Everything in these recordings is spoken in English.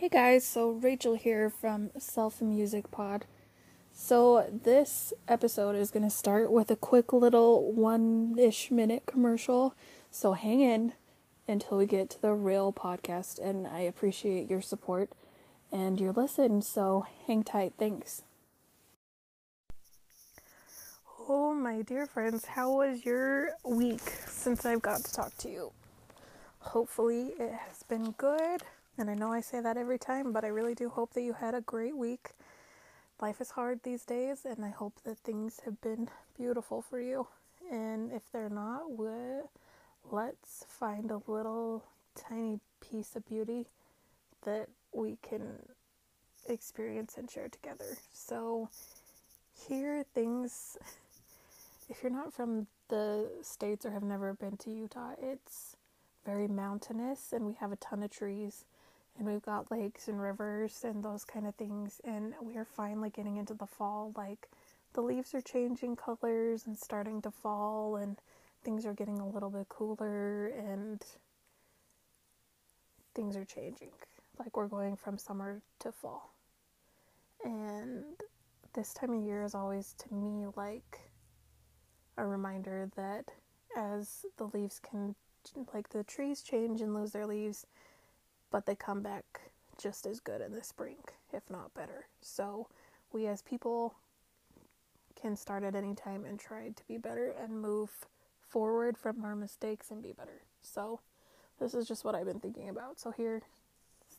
Hey guys, so Rachel here from Self Music Pod. So, this episode is going to start with a quick little one ish minute commercial. So, hang in until we get to the real podcast, and I appreciate your support and your listen. So, hang tight. Thanks. Oh, my dear friends, how was your week since I've got to talk to you? Hopefully, it has been good. And I know I say that every time, but I really do hope that you had a great week. Life is hard these days, and I hope that things have been beautiful for you. And if they're not, let's find a little tiny piece of beauty that we can experience and share together. So, here things, if you're not from the States or have never been to Utah, it's very mountainous and we have a ton of trees and we've got lakes and rivers and those kind of things and we are finally getting into the fall like the leaves are changing colors and starting to fall and things are getting a little bit cooler and things are changing. Like we're going from summer to fall. And this time of year is always to me like a reminder that as the leaves can like the trees change and lose their leaves but they come back just as good in the spring, if not better. So we as people can start at any time and try to be better and move forward from our mistakes and be better. So this is just what I've been thinking about. So here's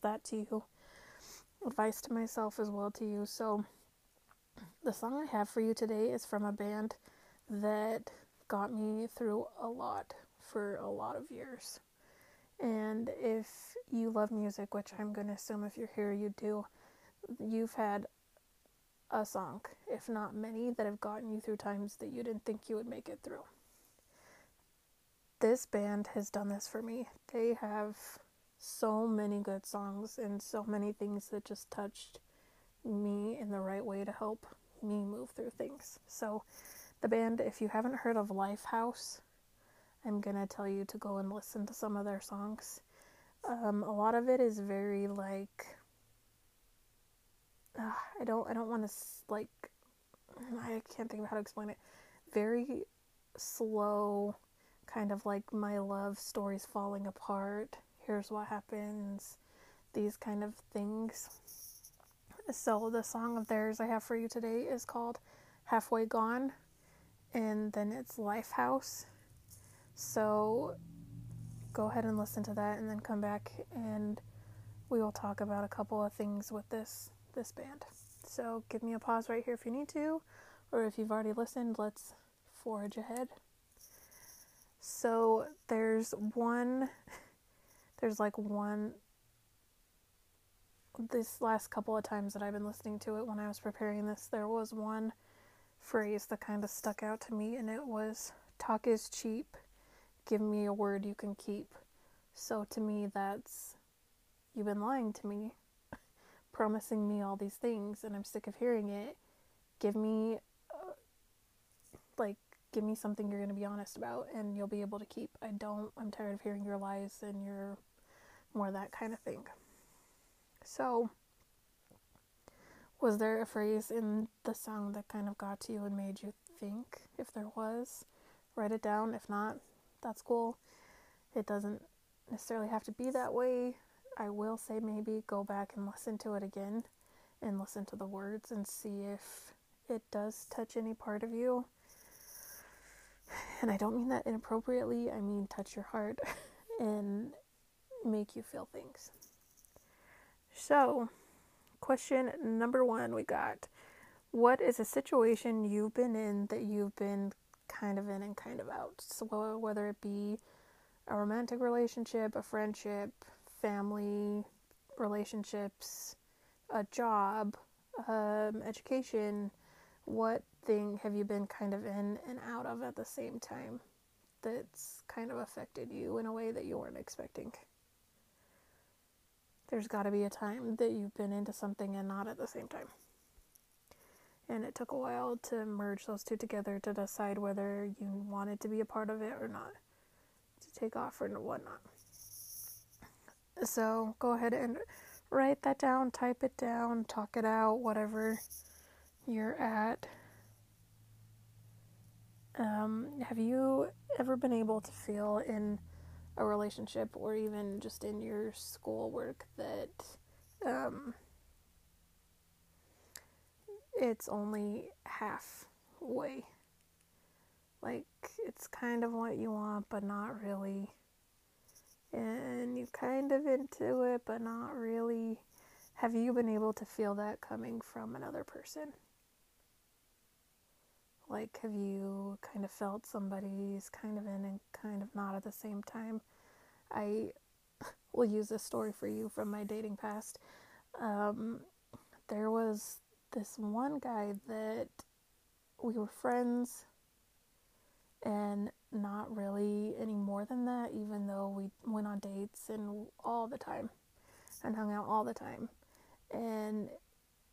that to you. Advice to myself as well to you. So the song I have for you today is from a band that got me through a lot for a lot of years. And if you love music, which I'm going to assume if you're here you do, you've had a song, if not many, that have gotten you through times that you didn't think you would make it through. This band has done this for me. They have so many good songs and so many things that just touched me in the right way to help me move through things. So, the band, if you haven't heard of Lifehouse, I'm gonna tell you to go and listen to some of their songs. Um, a lot of it is very like uh, I don't I don't want to like I can't think of how to explain it. Very slow, kind of like my love stories falling apart. Here's what happens. These kind of things. So the song of theirs I have for you today is called Halfway Gone, and then it's Lifehouse so go ahead and listen to that and then come back and we will talk about a couple of things with this this band. So give me a pause right here if you need to or if you've already listened, let's forge ahead. So there's one there's like one this last couple of times that I've been listening to it when I was preparing this, there was one phrase that kind of stuck out to me and it was talk is cheap give me a word you can keep. So to me, that's you've been lying to me, promising me all these things, and I'm sick of hearing it. Give me, uh, like, give me something you're going to be honest about, and you'll be able to keep. I don't, I'm tired of hearing your lies and your more that kind of thing. So, was there a phrase in the song that kind of got to you and made you think? If there was, write it down. If not, that's cool. It doesn't necessarily have to be that way. I will say maybe go back and listen to it again and listen to the words and see if it does touch any part of you. And I don't mean that inappropriately, I mean touch your heart and make you feel things. So, question number one we got What is a situation you've been in that you've been kind of in and kind of out. So whether it be a romantic relationship, a friendship, family relationships, a job, um, education, what thing have you been kind of in and out of at the same time that's kind of affected you in a way that you weren't expecting? There's got to be a time that you've been into something and not at the same time and it took a while to merge those two together to decide whether you wanted to be a part of it or not, to take off or whatnot. So go ahead and write that down, type it down, talk it out, whatever you're at. Um, have you ever been able to feel in a relationship or even just in your schoolwork that um, it's only halfway? Like, it's kind of what you want, but not really. And you kind of into it, but not really. Have you been able to feel that coming from another person? Like, have you kind of felt somebody's kind of in and kind of not at the same time? I will use this story for you from my dating past. Um, there was this one guy that we were friends and not really any more than that, even though we went on dates and all the time and hung out all the time. And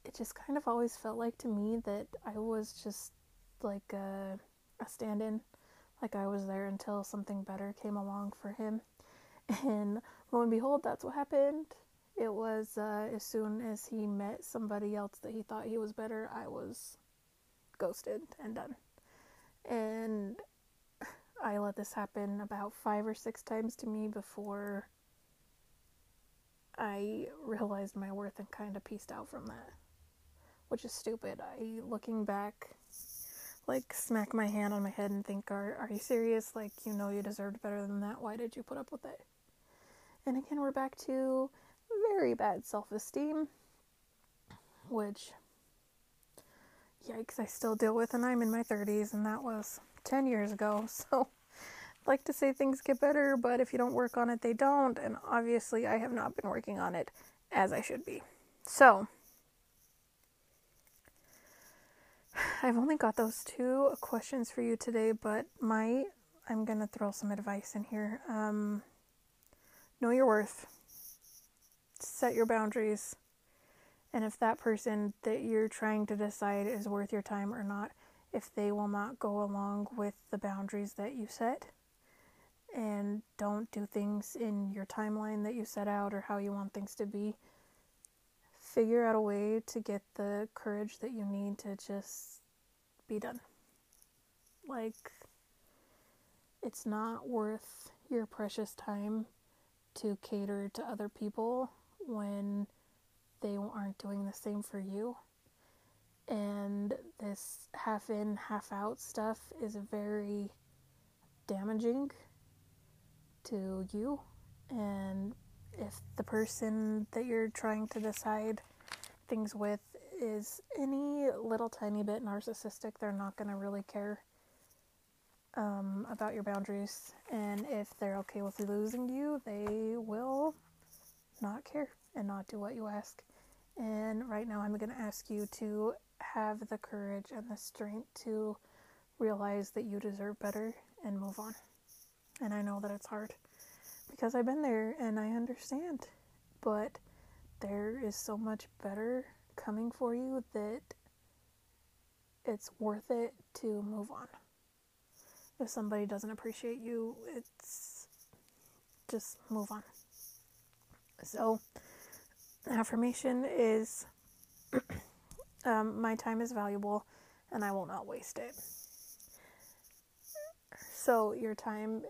it just kind of always felt like to me that I was just like a, a stand in, like I was there until something better came along for him. And lo and behold, that's what happened. It was uh, as soon as he met somebody else that he thought he was better, I was ghosted and done. And I let this happen about five or six times to me before I realized my worth and kind of pieced out from that, which is stupid. I, looking back, like smack my hand on my head and think, "Are are you serious? Like you know you deserved better than that. Why did you put up with it?" And again, we're back to very bad self-esteem, which yikes, I still deal with, and I'm in my 30s, and that was 10 years ago. So, I'd like to say things get better, but if you don't work on it, they don't. And obviously, I have not been working on it as I should be. So, I've only got those two questions for you today, but my I'm gonna throw some advice in here. Um, know your worth. Set your boundaries. And if that person that you're trying to decide is worth your time or not, if they will not go along with the boundaries that you set and don't do things in your timeline that you set out or how you want things to be, figure out a way to get the courage that you need to just be done. Like, it's not worth your precious time to cater to other people when they aren't doing the same for you. And this half in, half out stuff is very damaging to you. And if the person that you're trying to decide things with is any little tiny bit narcissistic, they're not going to really care um, about your boundaries. And if they're okay with losing you, they not care and not do what you ask. And right now, I'm going to ask you to have the courage and the strength to realize that you deserve better and move on. And I know that it's hard because I've been there and I understand. But there is so much better coming for you that it's worth it to move on. If somebody doesn't appreciate you, it's just move on. So, affirmation is um, my time is valuable and I will not waste it. So, your time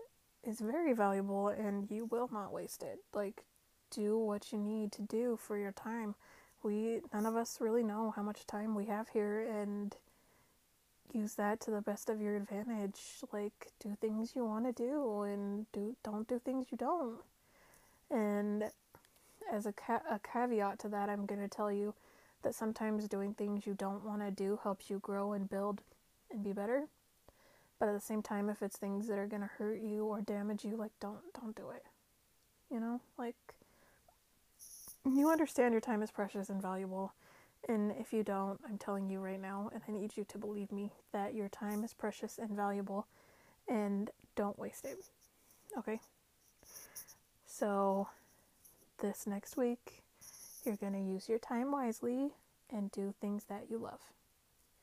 is very valuable and you will not waste it. Like, do what you need to do for your time. We, none of us really know how much time we have here and use that to the best of your advantage. Like, do things you want to do and do, don't do things you don't. And as a, ca- a caveat to that, I'm going to tell you that sometimes doing things you don't want to do helps you grow and build and be better. But at the same time, if it's things that are going to hurt you or damage you, like don't don't do it. You know, like you understand your time is precious and valuable. And if you don't, I'm telling you right now, and I need you to believe me that your time is precious and valuable and don't waste it. Okay? So, this next week, you're going to use your time wisely and do things that you love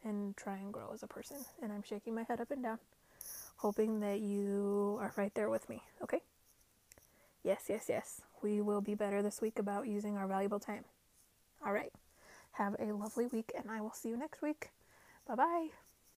and try and grow as a person. And I'm shaking my head up and down, hoping that you are right there with me. Okay? Yes, yes, yes. We will be better this week about using our valuable time. All right. Have a lovely week, and I will see you next week. Bye bye.